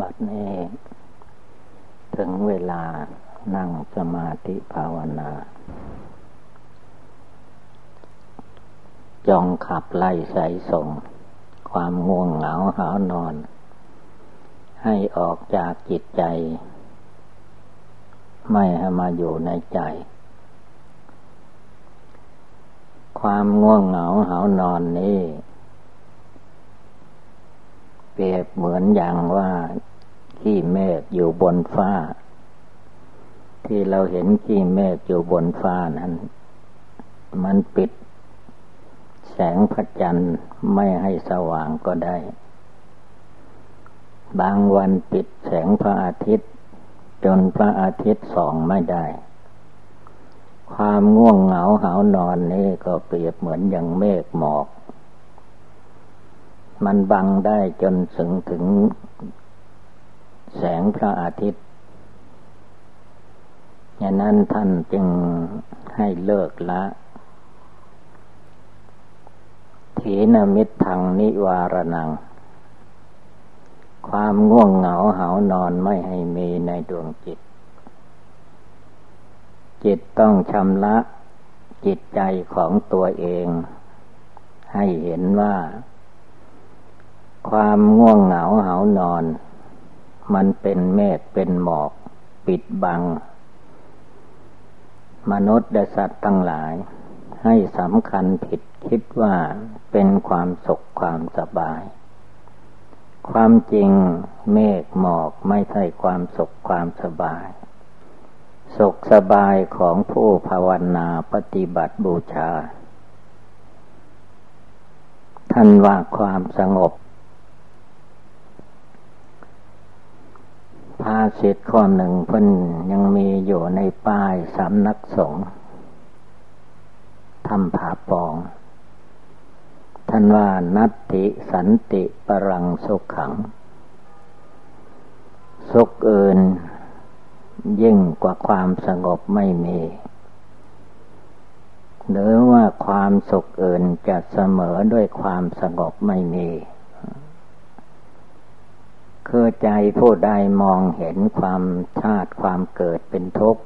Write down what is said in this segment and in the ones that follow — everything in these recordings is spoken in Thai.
บัดนี้ ถึงเวลานั่งสมาธิภาวนา จองขับไล่ใส่ส่ง ความง่วงเหงาหานอน ให้ออกจากจิตใจ ไม่ให้มาอยู่ในใจ ความง่วงเหงาหานอนนี้เปรียบเหมือนอย่างว่า ขี้เมฆอยู่บนฟ้า ที่เราเห็นขี้เมฆอยู่บนฟ้านั้น มันปิด แสงพระจันทร์ไม่ให้สว่างก็ได้ บางวันปิดแสงพระอาทิตย์ จนพระอาทิตย์ส่องไม่ได้ ความง่วงเหงาหานอนนี่ก็เปรียบเหมือนอย่างเมฆหมอกมันบังได้จนถึงถึง แสงพระอาทิตย์อย่างนั้นท่านจึงให้เลิกละถีนมิตรทางนิวารนัง ความง่วงเหงาเหานอนไม่ให้มีในดวงจิต จิตต้องชำระจิตใจของตัวเอง ให้เห็นว่า ความง่วงเหงาเหานอน มันเป็นเมฆเป็นหมอก ปิดบัง มนุษย์และสัตว์ทั้งหลาย ให้สำคัญผิดคิดว่าเป็นความสุขความสบาย ความจริงเมฆหมอกไม่ใช่ความสุขความสบาย สุขสบายของผู้ภาวนาปฏิบัติบูชา ท่านว่าความสงบ ภาษิตข้อหนึ่งเพิ่นยังมีอยู่ในป้ายสำนักสงฆ์ทำผาปอง ท่านว่านัตติสันติปรังสุขขัง สุขอื่น ยิ่งกว่าความสงบไม่มี หรือว่าความสุขอื่นจะเสมอด้วยความสงบไม่มี คือใจผู้ใดมองเห็นความชาติความเกิดเป็นทุกข์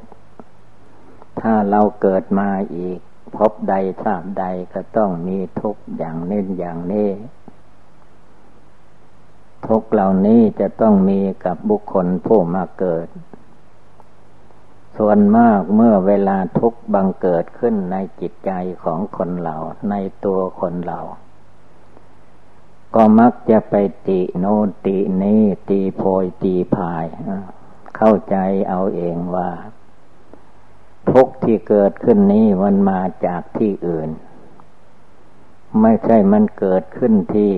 ถ้าเราเกิดมาอีก พบใดชาติใดก็ต้องมีทุกข์อย่างเนี้อย่างนี้ทุกเหล่านี้จะต้องมีกับบุคคลผู้มาเกิด ส่วนมากเมื่อเวลาทุกข์บังเกิดขึ้นในจิตใจของคนเราในตัวคนเรา ก็มักจะไปติโนตินี้ตีโพยตีพาย เข้าใจเอาเองว่า ทุกที่เกิดขึ้นนี้มันมาจากที่อื่น ไม่ใช่มันเกิดขึ้นที่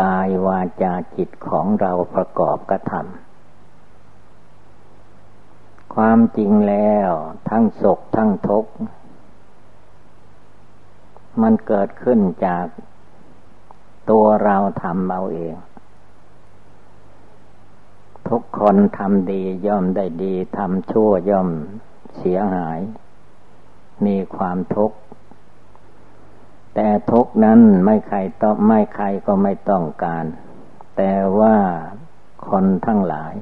กายวาจาจิตของเราประกอบกระทำความจริงแล้วทั้งสุขทั้งทุกข์มันเกิดขึ้นจาก ตัวเราทำเอาเอง ทุกคนทำดีย่อมได้ดีทำชั่วย่อมเสียหาย มีความทุกข์ แต่ทุกนั้นไม่ใครต้องไม่ใครก็ไม่ต้องการ แต่ว่าคนทั้งหลาย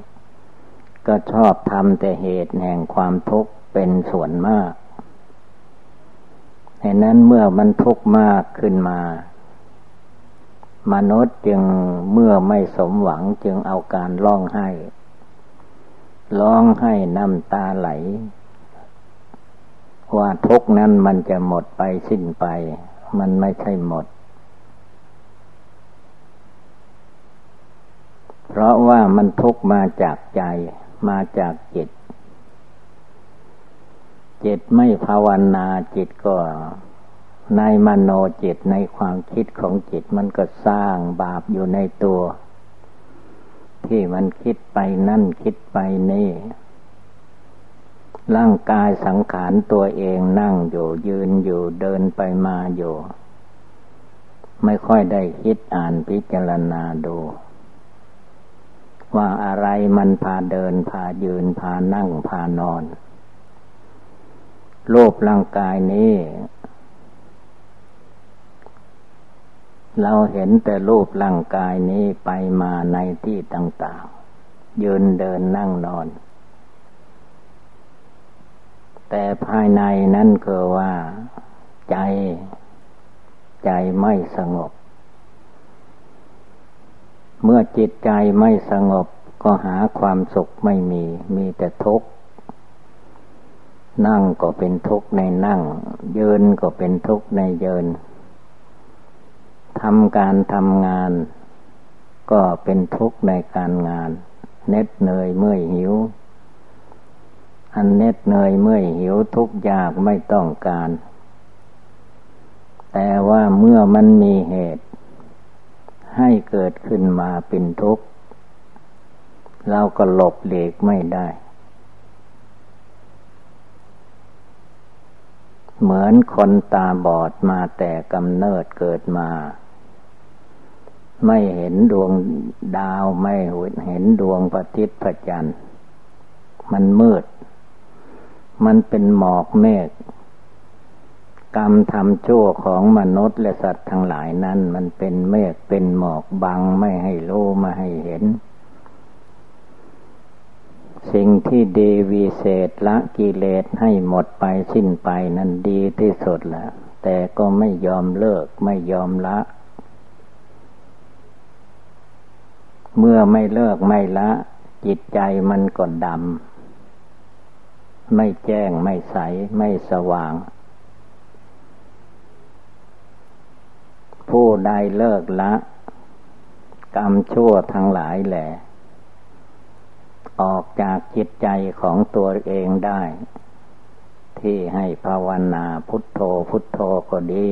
ก็ชอบทำแต่เหตุแห่งความทุกข์เป็นส่วนมากเหตุนั้นเมื่อมันทุกข์มากขึ้นมา มนุษย์จึงเมื่อไม่สมหวังจึงเอาการร้องไห้ร้องไห้น้ำตาไหล ว่าทุกนั้นมันจะหมดไปสิ้นไป มันไม่ใช่หมด เพราะว่ามันทุกมาจากใจมาจากจิตจิตไม่ภาวนาจิตก็ ในมโนจิตในความคิดของจิตมันก็สร้างบาปอยู่ในตัว ที่มันคิดไปนั่นคิดไปนี่ ร่างกายสังขารตัวเองนั่งอยู่ยืนอยู่เดินไปมาอยู่ ไม่ค่อยได้คิดอ่านพิจารณาดู ว่าอะไรมันพาเดินพายืนพานั่งพานอน โลภร่างกายนี้ เราเห็นแต่รูปร่างกายนี้ไปมาในที่ต่างๆ ยืนเดินนั่งนอน แต่ภายในนั่นคือว่า ใจ ใจไม่สงบ เมื่อจิตใจไม่สงบก็หาความสุขไม่มี มีแต่ทุกข์ นั่งก็เป็นทุกข์ในนั่ง ยืนก็เป็นทุกข์ในยืน ทำการทำงาน ก็เป็นทุกข์ในการงาน เน็ดเหนื่อยเมื่อยหิว อันเน็ดเหนื่อยเมื่อยหิวทุกยากไม่ต้องการ แต่ว่าเมื่อมันมีเหตุ ให้เกิดขึ้นมาเป็นทุกข์ เราก็หลบหลีกไม่ได้ เหมือนคนตาบอดมาแต่กำเนิดเกิดมา ไม่เห็นดวงดาวไม่เห็นดวงพระอาทิตย์พระจันทร์มันมืด มันเป็นหมอกเมฆกรรมทำชั่วของมนุษย์และสัตว์ทั้งหลายนั้น มันเป็นเมฆเป็นหมอกบังไม่ให้รู้ไม่ให้เห็น สิ่งที่ดีวีเศษละกิเลสให้หมดไปสิ้นไปนั้นดีที่สุดแล้วแต่ก็ไม่ยอมเลิกไม่ยอมละ เมื่อไม่เลิกไม่ละ จิตใจมันก็ดำ ไม่แจ้งไม่ใส ไม่สว่าง ผู้ใดเลิกละ กรรมชั่วทั้งหลายแหละออกจากจิตใจของตัวเองได้ ที่ให้ภาวนาพุทโธพุทโธก็ดี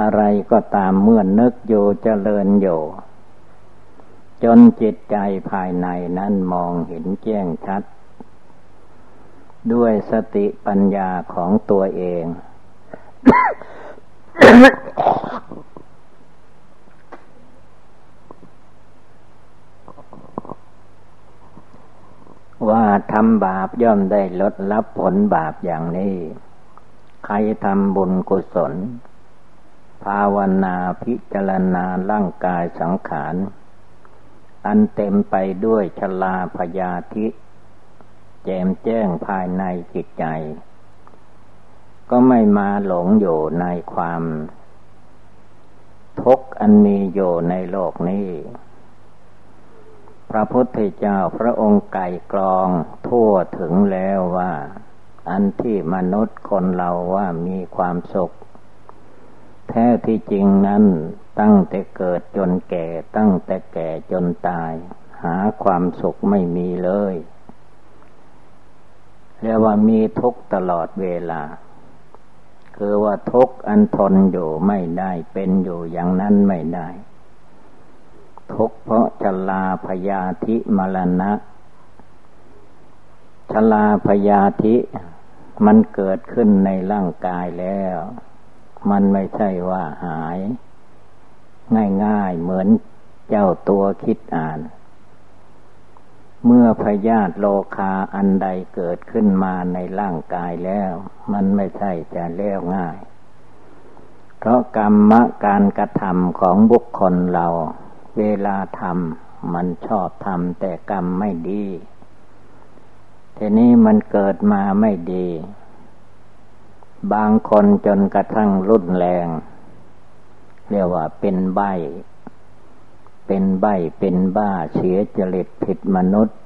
อะไรก็ตามเมื่อนึกอยู่เจริญอยู่ จนจิตใจภายในนั้นมองเห็นแจ้งชัด ด้วยสติปัญญาของตัวเอง ว่าทำบาปย่อมได้ลดรับผลบาปอย่างนี้ ใครทำบุญกุศล ภาวนาพิจารณาร่างกายสังขาร อันเต็มไปด้วยชลาพยาธิ แจมแจ้งภายในจิตใจ ก็ไม่มาหลงอยู่ในความทุกข์อันมีอยู่ในโลกนี้ พระพุทธเจ้าพระองค์ไก่กรองทั่วถึงแล้วว่า อันที่มนุษย์คนเราว่ามีความสุข แท้ที่จริงนั้น ตั้งแต่เกิดจนแก่ ตั้งแต่แก่จนตาย หาความสุขไม่มีเลยเรียกว่ามีทุกตลอดเวลา คือว่าทุกอันทนอยู่ไม่ได้เป็นอยู่อย่างนั้นไม่ได้ ทุกเพราะชลาพยาธิมรณะชลาพยาธิมันเกิดขึ้นในร่างกายแล้ว มันไม่ใช่ว่าหาย ง่ายๆ เหมือนเจ้าตัวคิดอ่าน เมื่อพยาธิโลคาอันใดเกิดขึ้นมาในร่างกายแล้ว มันไม่ใช่จะเลี้ยวง่าย เพราะกรรมการกระทำของบุคคลเรา เวลาทำมันชอบทำแต่กรรมไม่ดีทีนี้มันเกิดมาไม่ดี บางคนจนกระทั่งรุนแรง เรียกว่าเป็นใบ เป็นใบเป็นบ้าเสียจริตผิดมนุษย์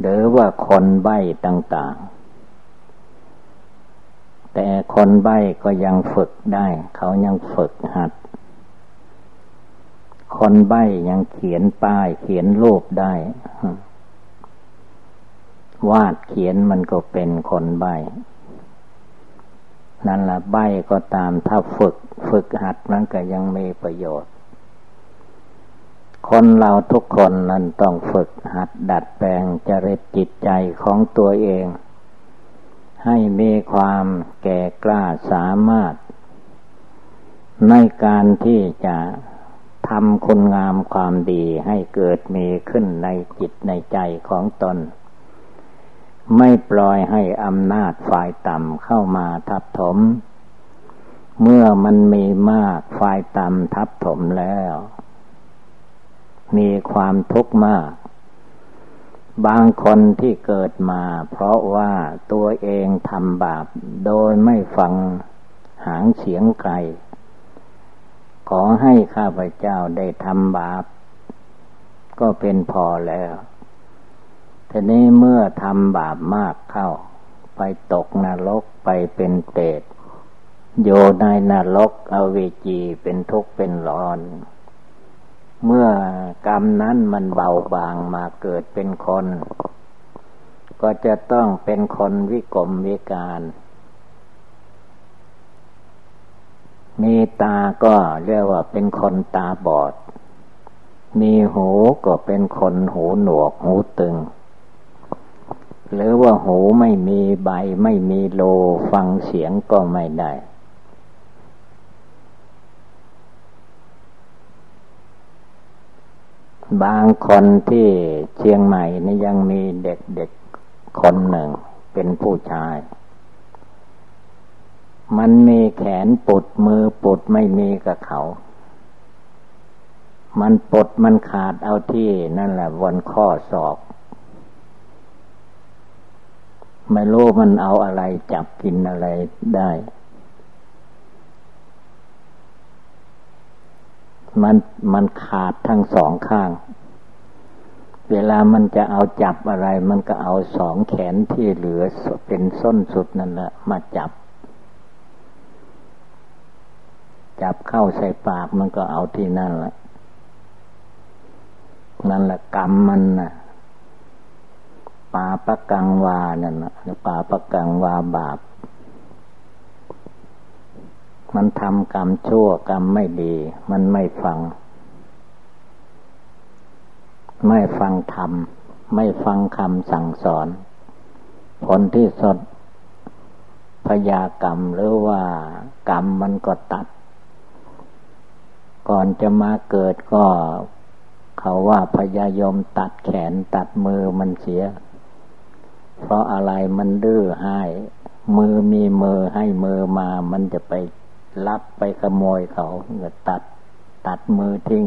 หรือว่าคนใบต่างๆ แต่คนใบก็ยังฝึกได้ เขายังฝึกหัด คนใบยังเขียนป้ายเขียนรูปได้ วาดเขียนมันก็เป็นคนใบ นั่นละใบก็ตามถ้าฝึกฝึกหัดนั้นก็ยังมีประโยชน์ คนเราทุกคนนั้นต้องฝึกหัดดัดแปลงจริตจิตใจของตัวเอง ให้มีความแก่กล้าสามารถ ในการที่จะทำคุณงามความดีให้เกิดมีขึ้นในจิตในใจของตน ไม่ปล่อยให้อำนาจฝ่ายต่ำเข้ามาทับถม เมื่อมันมีมากฝ่ายต่ำทับถมแล้ว มีความทุกข์มาก บางคนที่เกิดมา เพราะว่าตัวเองทำบาปโดยไม่ฟังหางเสียงไกล ขอให้ข้าพเจ้าได้ทำบาป ก็เป็นพอแล้ว ทีนี้เมื่อทำบาปมากเข้า ไปตกนรกไปเป็นเปรตโยในนรกอเวจีเป็นทุกข์เป็นร้อน เมื่อกรรมนั้นมันเบาบางมาเกิดเป็นคน ก็จะต้องเป็นคนวิกรมวิการ มีตาก็เรียกว่าเป็นคนตาบอด มีหูก็เป็นคนหูหนวกหูตึง หรือว่าหูไม่มีใบไม่มีโลฟังเสียงก็ไม่ได้ บางคนที่เชียงใหม่นี่ยังมีเด็กๆคนหนึ่งเป็นผู้ชาย มันมีแขนปุดมือปุดไม่มีกับเขา มันปดมันขาดเอาที่นั่นแหละวันข้อศอก ไม่รู้มันเอาอะไรจับกินอะไรได้ มันมันขาดทั้งสองข้าง เวลามันจะเอาจับอะไร มันก็เอาสองแขนที่เหลือเป็นส้นสุดนั่นแหละมาจับ จับเข้าใส่ปากมันก็เอาที่นั่นแหละนั่นแหละกรรมมันนะ ปาปะกังวานั่นนะปาปะกังวาบาป มันทำกรรมชั่วกรรมไม่ดี มันไม่ฟัง ไม่ฟังธรรม ไม่ฟังคำสั่งสอน ผลที่สดพยากรรมหรือว่ากรรมมันก็ตัด ก่อนจะมาเกิดก็เขาว่าพยายมตัดแขนตัดมือมันเสีย เพราะอะไรมันดื้อให้ มือมีมือให้มือมา มันจะไปลับไปขโมยเขาก็ตัดตัดมือทิ้ง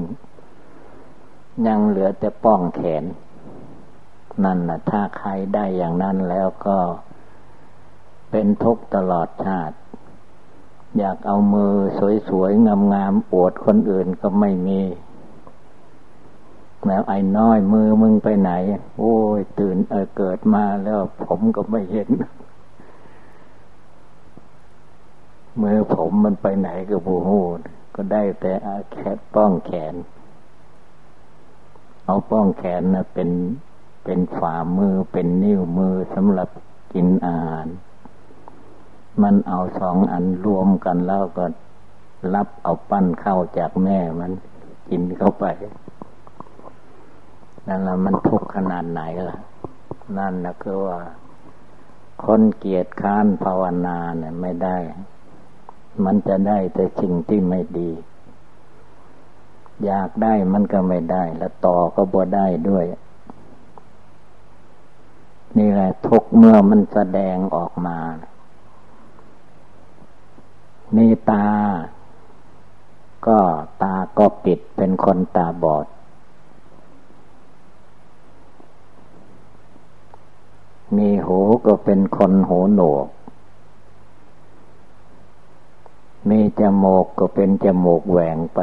ยังเหลือแต่ป้องแขน นั่นนะถ้าใครได้อย่างนั้นแล้วก็เป็นทุกข์ตลอดชาติ อยากเอามือสวยๆ งามๆปวดคนอื่นก็ไม่มี แล้วไอ้น้อยมือมึงไปไหน โอ้ย ตื่นเออเกิดมาแล้วผมก็ไม่เห็น มือผมมันไปไหนก็บูฮูก็ได้แต่อาแคป้องแขน เอาป้องแขนนะเป็นเป็นฝ่ามือเป็นนิ้วมือสำหรับกินอาหาร มันเอาสองอันรวมกันแล้วก็รับเอาปั้นเข้าจากแม่มัน กินเข้าไป นั่นละมันทุกข์ขนาดไหนล่ะ นั่นนะคือว่า คนเกียรติค้านภาวนาเนี่ยไม่ได้ มันจะได้แต่สิ่งที่ไม่ดี อยากได้มันก็ไม่ได้ แล้วต่อก็บ่ได้ด้วย นี่แหละทุกเมื่อมันแสดงออกมามีตา ก็ตาก็ปิดเป็นคนตาบอด มีหูก็เป็นคนหูหนวก มีจมูกก็เป็นจมูกแหว่งไป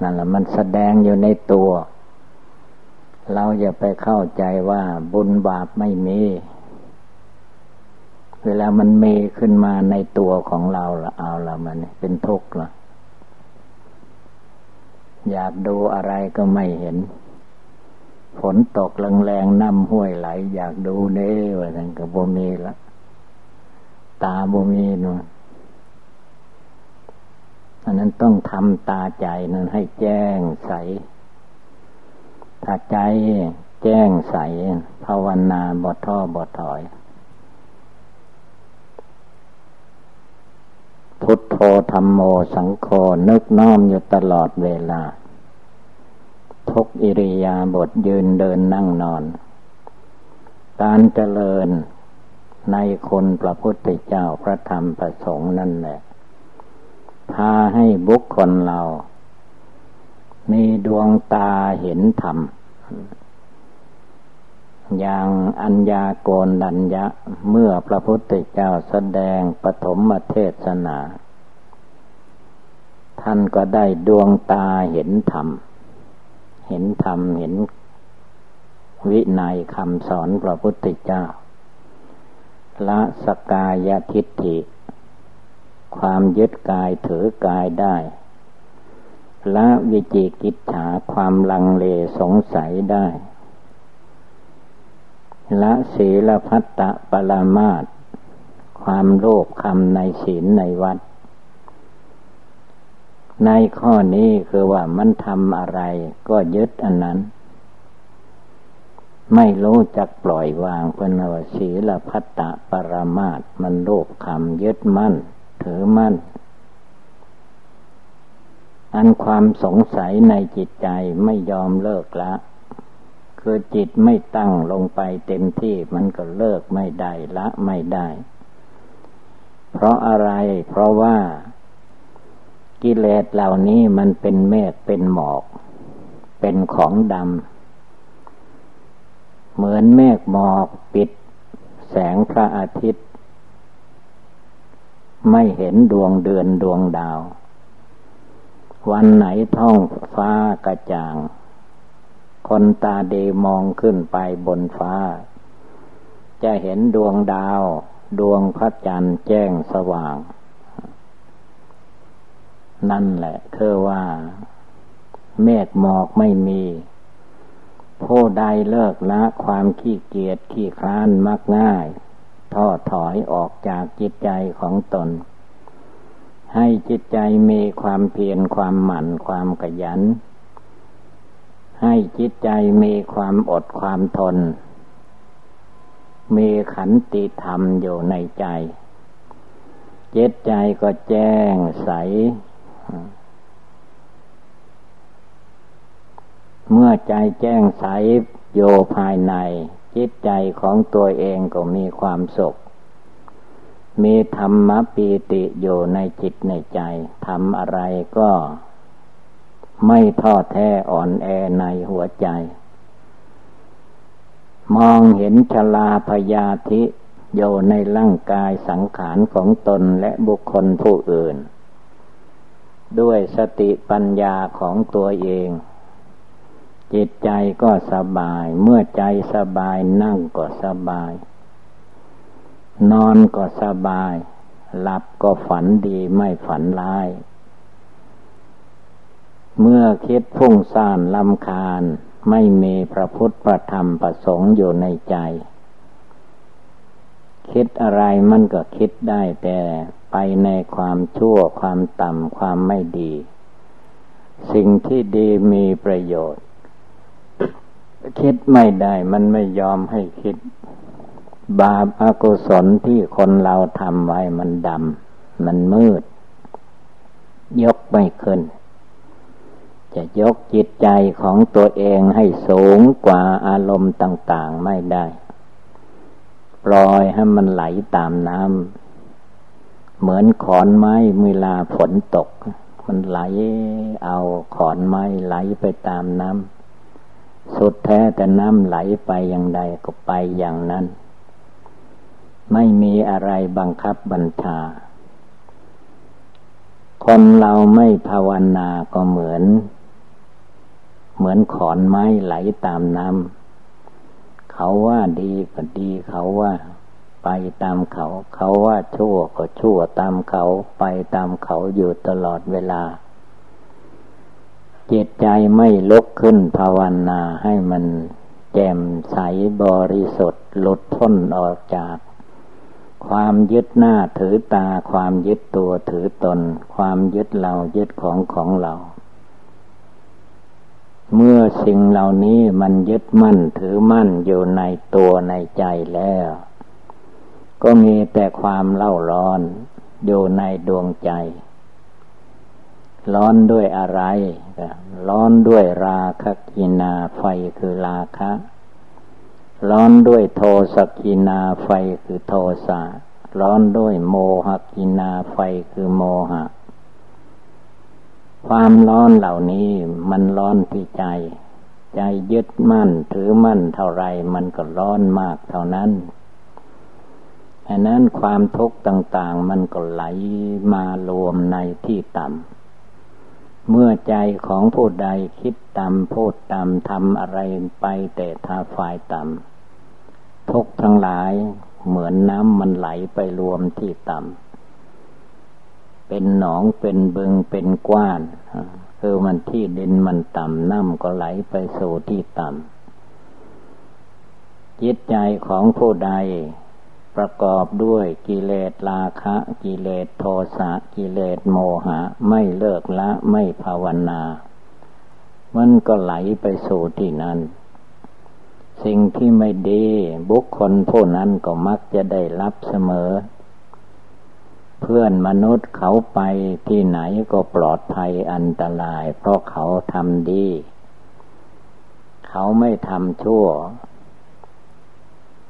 นั่นแหละมันแสดงอยู่ในตัว เราอย่าไปเข้าใจว่าบุญบาปไม่มี เวลามันมีขึ้นมาในตัวของเราละเอาละมันเป็นทุกข์ละอยากดูอะไรก็ไม่เห็น ฝนตกแรงๆน้ำห้วยไหล อยากดูเน่ว่าทั้งก็บ่มีละตาบ่มีนู่นอันนั้นต้องทำตาใจนั้นให้แจ้งใส ถ้าใจแจ้งใส ภาวนาบทท่อบทถอย พุทโธธรรมโมสังโฆนึกน้อมอยู่ตลอดเวลา ทุกอิริยาบทยืนเดินนั่งนอน การเจริญในคนพระพุทธเจ้าพระธรรมพระสงฆ์นั่นแหละ พาให้บุคคลเรา มีดวงตาเห็นธรรม อย่างอัญญาโกนดัญญะ เมื่อพระพุทธเจ้าแสดงปฐมเทศนา ท่านก็ได้ดวงตาเห็นธรรม เห็นธรรมเห็นวินัยคำสอนพระพุทธเจ้า ละสกายทิฏฐิ ความยึดกายถือกายได้ ละวิจิกิจฉาความลังเลสงสัยได้ ละศีลพัตตะปรามาตความโลภคำในศีลในวัด ในข้อนี้คือว่ามันทำอะไรก็ยึดอันนั้น ไม่รู้จักปล่อยวางพนวสีละพัตตะปรมาตมันโลภคำยึดมั่น ถือมั่น อันความสงสัยในจิตใจไม่ยอมเลิกละ คือจิตไม่ตั้งลงไปเต็มที่มันก็เลิกไม่ได้ละไม่ได้ เพราะอะไรเพราะว่า กิเลสเหล่านี้มันเป็นเมฆเป็นหมอก เป็นของดำ เหมือนเมฆหมอกปิด แสงพระอาทิตย์ ไม่เห็นดวงเดือนดวงดาว วันไหนท้องฟ้ากระจ่าง คนตาเดมองขึ้นไปบนฟ้า จะเห็นดวงดาว ดวงพระจันทร์แจ้งสว่าง นั่นแหละคือว่า เมฆหมอกไม่มี ผู้ใดเลิกละความขี้เกียจขี้คร้านมักง่ายท้อถอยออกจากจิตใจของตน ให้จิตใจมีความเพียรความหมั่นความขยัน ให้จิตใจมีความอดความทน มีขันติธรรมอยู่ในใจจิตใจก็แจ้งใส เมื่อใจแจ้งใสโยภายใน จิตใจของตัวเองก็มีความสุข มีธรรมปีติอยู่ในจิตในใจทำอะไรก็ไม่ท้อแท้อ่อนแอในหัวใจ มองเห็นชลาพยาธิโยในร่างกายสังขารของตนและบุคคลผู้อื่น ด้วยสติปัญญาของตัวเอง จิตใจก็สบาย เมื่อใจสบายนั่งก็สบาย นอนก็สบาย หลับก็ฝันดีไม่ฝันร้าย เมื่อคิดพุ่งซ่านลำคาญไม่มีพระพุทธประธรรมประสงค์อยู่ในใจ คิดอะไรมันก็คิดได้แต่ไปในความชั่วความต่ำความไม่ดี สิ่งที่ดีมีประโยชน์ คิดไม่ได้มันไม่ยอมให้คิด บาปอากุศลที่คนเราทำไว้มันดำมันมืด ยกไม่ขึ้น จะยกจิตใจของตัวเองให้สูงกว่าอารมณ์ต่าง ๆไม่ได้ ปล่อยให้มันไหลตามน้ำเหมือนขอนไม้เวลาฝนตก มันไหลเอาขอนไม้ไหลไปตามน้ำสุดแท้แต่น้ำไหลไปอย่างใดก็ไปอย่างนั้น ไม่มีอะไรบังคับบัญชาคนเราไม่ภาวนาก็เหมือน เหมือนขอนไม้ไหลตามน้ำ เขาว่าดีก็ดีเขาว่าไปตามเขา เขาว่าชั่วก็ชั่วตามเขาไปตามเขาอยู่ตลอดเวลา จิตใจไม่ลุกขึ้นภาวนาให้มันแจ่มใสบริสุทธิ์หลุดพ้นออกจาก ความยึดหน้าถือตาความยึดตัวถือตน ความยึดเรายึดของของเรา เมื่อสิ่งเหล่านี้มันยึดมั่นถือมั่นอยู่ในตัวในใจแล้ว ก็มีแต่ความเล่าร้อนอยู่ในดวงใจ ร้อนด้วยอะไร ร้อนด้วยราคะกินาไฟคือราคะ ร้อนด้วยโทสกินาไฟคือโทสะ ร้อนด้วยโมหกินาไฟคือโมหะ ความร้อนเหล่านี้มันร้อนที่ใจ ใจยึดมั่นถือมั่นเท่าไรมันก็ร้อนมากเท่านั้นฉะนั้นความทุกข์ต่างๆมันก็ไหลมารวมในที่ต่ำ เมื่อใจของผู้ใดคิดต่ำพูดต่ำทำอะไรไปแต่ท่าฝ่ายต่ำทุกทั้งหลายเหมือนน้ำมันไหลไปรวมที่ต่ำ เป็นหนองเป็นบึงเป็นกว้านคือมันที่ดินมันต่ำน้ำก็ไหลไปสู่ที่ต่ำจิตใจของผู้ใด ประกอบด้วยกิเลสราคะ กิเลสโทสะกิเลสโมหะ ไม่เลิกละไม่ภาวนา มันก็ไหลไปสู่ที่นั้น สิ่งที่ไม่ดีบุคคลผู้นั้นก็มักจะได้รับเสมอ เพื่อนมนุษย์เขาไปที่ไหนก็ปลอดภัยอันตราย เพราะเขาทำดี เขาไม่ทำชั่ว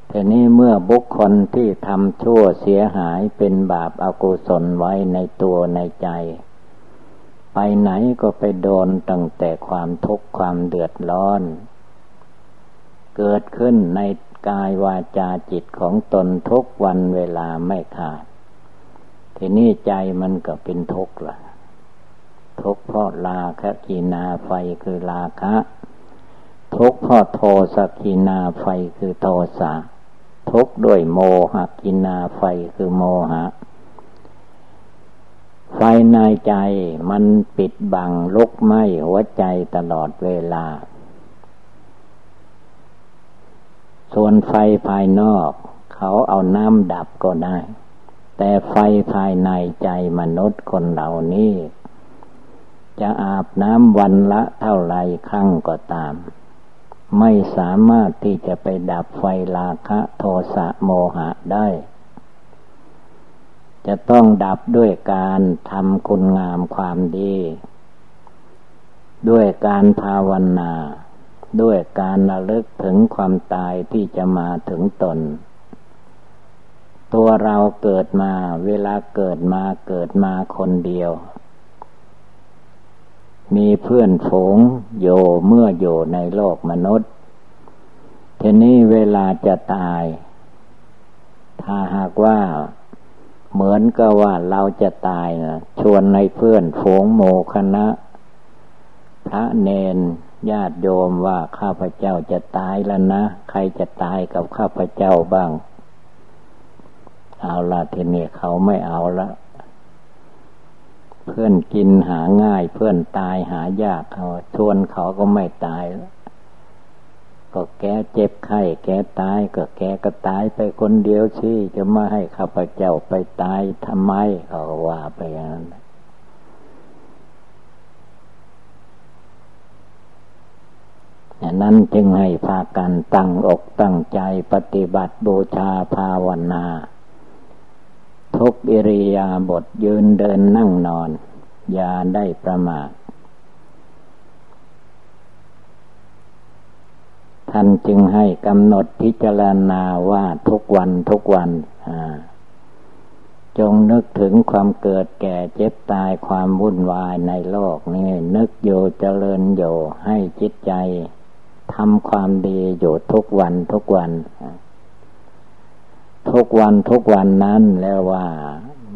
แต่นี้เมื่อบุคคลที่ทำชั่วเสียหายเป็นบาปอากุศลไว้ในตัวในใจ ไปไหนก็ไปโดนตั้งแต่ความทุกข์ความเดือดร้อน เกิดขึ้นในกายวาจาจิตของตนทุกวันเวลาไม่ขาด ทีนี้ใจมันก็เป็นทุกข์ละทุกข์เพราะลาคะกีนาไฟคือลาคะ ทุกข์เพราะโทสะกีนาไฟคือโทสะทุกข์ด้วยโมหะกินาไฟคือโมหะ ไฟในใจมันปิดบังลุกไหม้หัวใจตลอดเวลา ส่วนไฟภายนอก เขาเอาน้ำดับก็ได้ แต่ไฟภายในใจมนุษย์คนเหล่านี้ จะอาบน้ำวันละเท่าไรครั้งก็ตาม ไม่สามารถที่จะไปดับไฟราคะโทสะโมหะได้ จะต้องดับด้วยการทำคุณงามความดี ด้วยการภาวนา ด้วยการระลึกถึงความตายที่จะมาถึงตน ตัวเราเกิดมา เวลาเกิดมาเกิดมาคนเดียว มีเพื่อนฝูงโยเมื่อโยในโลกมนุษย์ ทีนี้เวลาจะตาย ถ้าหากว่าเหมือนกับว่าเราจะตายนะชวนในเพื่อนฝูงโมคณะ พระเนนญาติโยมว่าข้าพเจ้าจะตายแล้วนะ ใครจะตายกับข้าพเจ้าบ้าง เอาละทีนี้เขาไม่เอาละเพื่อนกินหาง่าย เพื่อนตายหายากเขาชวนเขาก็ไม่ตายแล้วก็แกเจ็บไข้แกตายก็แกก็ตายไปคนเดียวชี้จะมาให้ข้าพเจ้าไปตายทำไมเขาว่าไปอย่างนั้นนั้นจึงให้พากันตั้งอกตั้งใจปฏิบัติบูชาภาวนา ทุกอิริยาบถยืนเดินนั่งนอน อย่าได้ประมาทท่านจึงให้กำหนดพิจารณาว่าทุกวันทุกวัน จงนึกถึงความเกิดแก่เจ็บตายความวุ่นวายในโลกนี่นึกอยู่เจริญอยู่ให้จิตใจทำความดีอยู่ทุกวันทุกวัน ทุกวันทุกวันนั้นแล้วว่า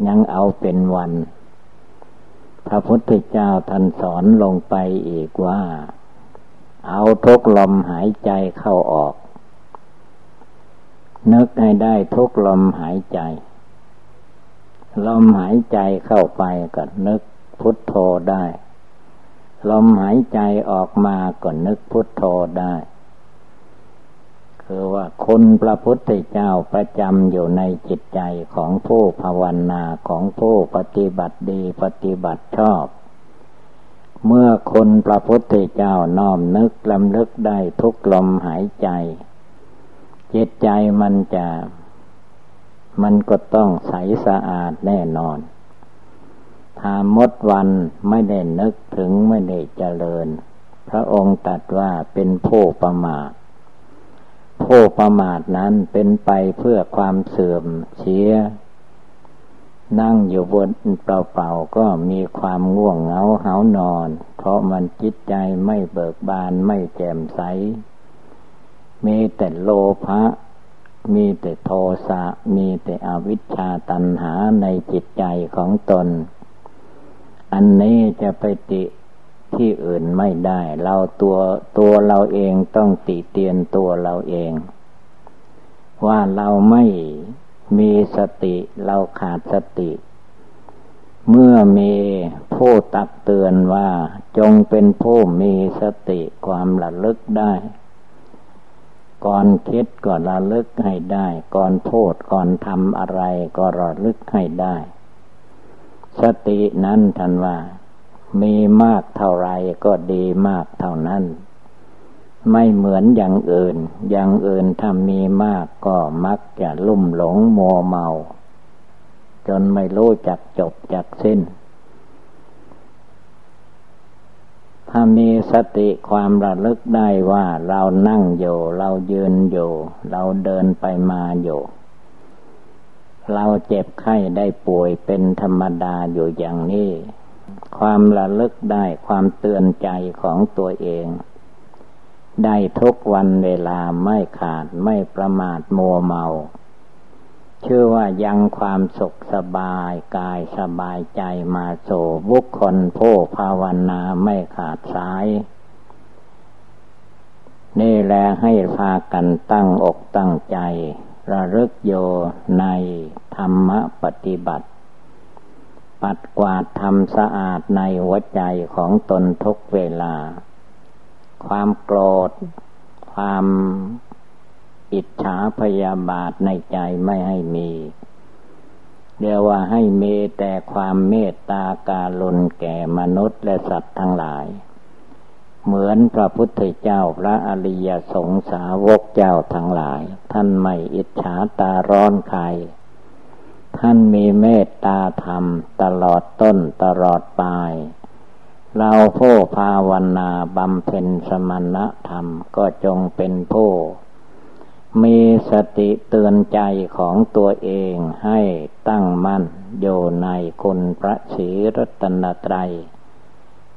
ยังเอาเป็นวัน พระพุทธเจ้าท่านสอนลงไปอีกว่า เอาทุกลมหายใจเข้าออก นึกให้ได้ทุกลมหายใจ ลมหายใจเข้าไปก็นึกพุทโธได้ ลมหายใจออกมาก็นึกพุทโธได้ คือว่าคุณพระพุทธเจ้าประจำอยู่ในจิตใจของผู้ภาวนาของผู้ปฏิบัติดีปฏิบัติชอบ เมื่อคนพระพุทธเจ้าน้อมนึกลำลึกได้ทุกลมหายใจ จิตใจมันจะ มันก็ต้องใสสะอาดแน่นอนถ้ามดวันไม่ได้นึกถึงไม่ได้เจริญ พระองค์ตรัสว่าเป็นผู้ประมาท ผู้ประมาทนั้นเป็นไปเพื่อความเสื่อมเสีย นั่งอยู่บนเปล่าๆก็มีความง่วงเหงาเหานอน เพราะมันจิตใจไม่เบิกบานไม่แจ่มใส มีแต่โลภะมีแต่โทสะ มีแต่อวิชชาตัณหาในจิตใจของตน อันนี้จะไปติ ที่อื่นไม่ได้ เราตัวตัวเราเองต้องติเตียนตัวเราเอง ว่าเราไม่มีสติเราขาดสติ เมื่อมีผู้ตักเตือนว่า จงเป็นผู้มีสติความระลึกได้ ก่อนคิดก็ระลึกให้ได้ ก่อนพูดก่อนทำอะไรก็ระลึกให้ได้ สตินั้นทันว่า มีมากเท่าไรก็ดีมากเท่านั้น ไม่เหมือนอย่างอื่น อย่างอื่นถ้ามีมากก็มักจะลุ่มหลงมัวเมา จนไม่รู้จักจบจักสิ้น ถ้ามีสติความระลึกได้ว่าเรานั่งอยู่ เรายืนอยู่ เราเดินไปมาอยู่เราเจ็บไข้ได้ป่วยเป็นธรรมดาอยู่อย่างนี้ ความระลึกได้ความเตือนใจของตัวเอง ได้ทุกวันเวลาไม่ขาดไม่ประมาทมัวเมา ชื่อว่ายังความสุขสบายกายสบายใจมาโสบุคคลผู้ภาวนาไม่ขาดสาย นี่และให้พากันตั้งอกตั้งใจ ระลึกโยในธรรมปฏิบัติ ปัดกวาดทำสะอาดในหัวใจของตนทุกเวลา ความโกรธ ความอิจฉาพยาบาทในใจไม่ให้มีเรียกว่าให้มีแต่ความเมตตาการุณแก่มนุษย์และสัตว์ทั้งหลาย เหมือนพระพุทธเจ้าพระอริยสงสาวกเจ้าทั้งหลาย ท่านไม่อิจฉาตาร้อนใคร ท่านมีเมตตาธรรมตลอดต้นตลอดปลาย เราผู้ภาวนาบำเพ็ญสมณธรรมก็จงเป็นผู้ มีสติเตือนใจของตัวเองให้ตั้งมั่นอยู่ในคุณพระศรีรัตนตรัย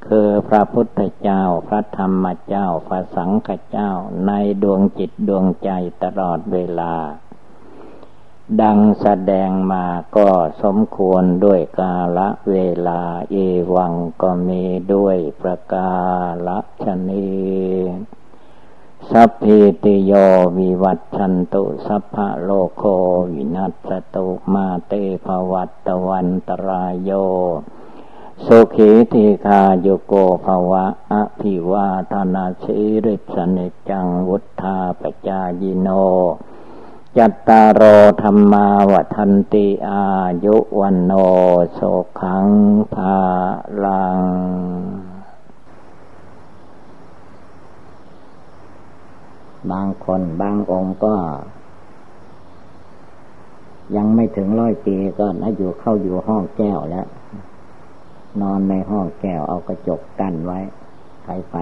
คือพระพุทธเจ้าพระธรรมเจ้าพระสังฆเจ้าในดวงจิตดวงใจตลอดเวลา ดังแสดงมาก็สมควรด้วยกาละเวลาเอวังก็มีด้วยประกาละชนีสัพพิติโยวิวัตชันตุสัพพะโลโควินัสตุมาเตภวัตวันตรายโยสุขีติคาโยโกภวะอภิวาธนาสิริสนิจังวุธาปจายิโน จัตตารโอธรรมาวันติอายุวันโนโสขังภาลัง บางคนบางองค์ก็ ยังไม่ถึงร้อยปีก็นะอยู่เข้าอยู่ห้องแก้วแล้ว นอนในห้องแก้วเอากระจกกั้นไว้ใครไป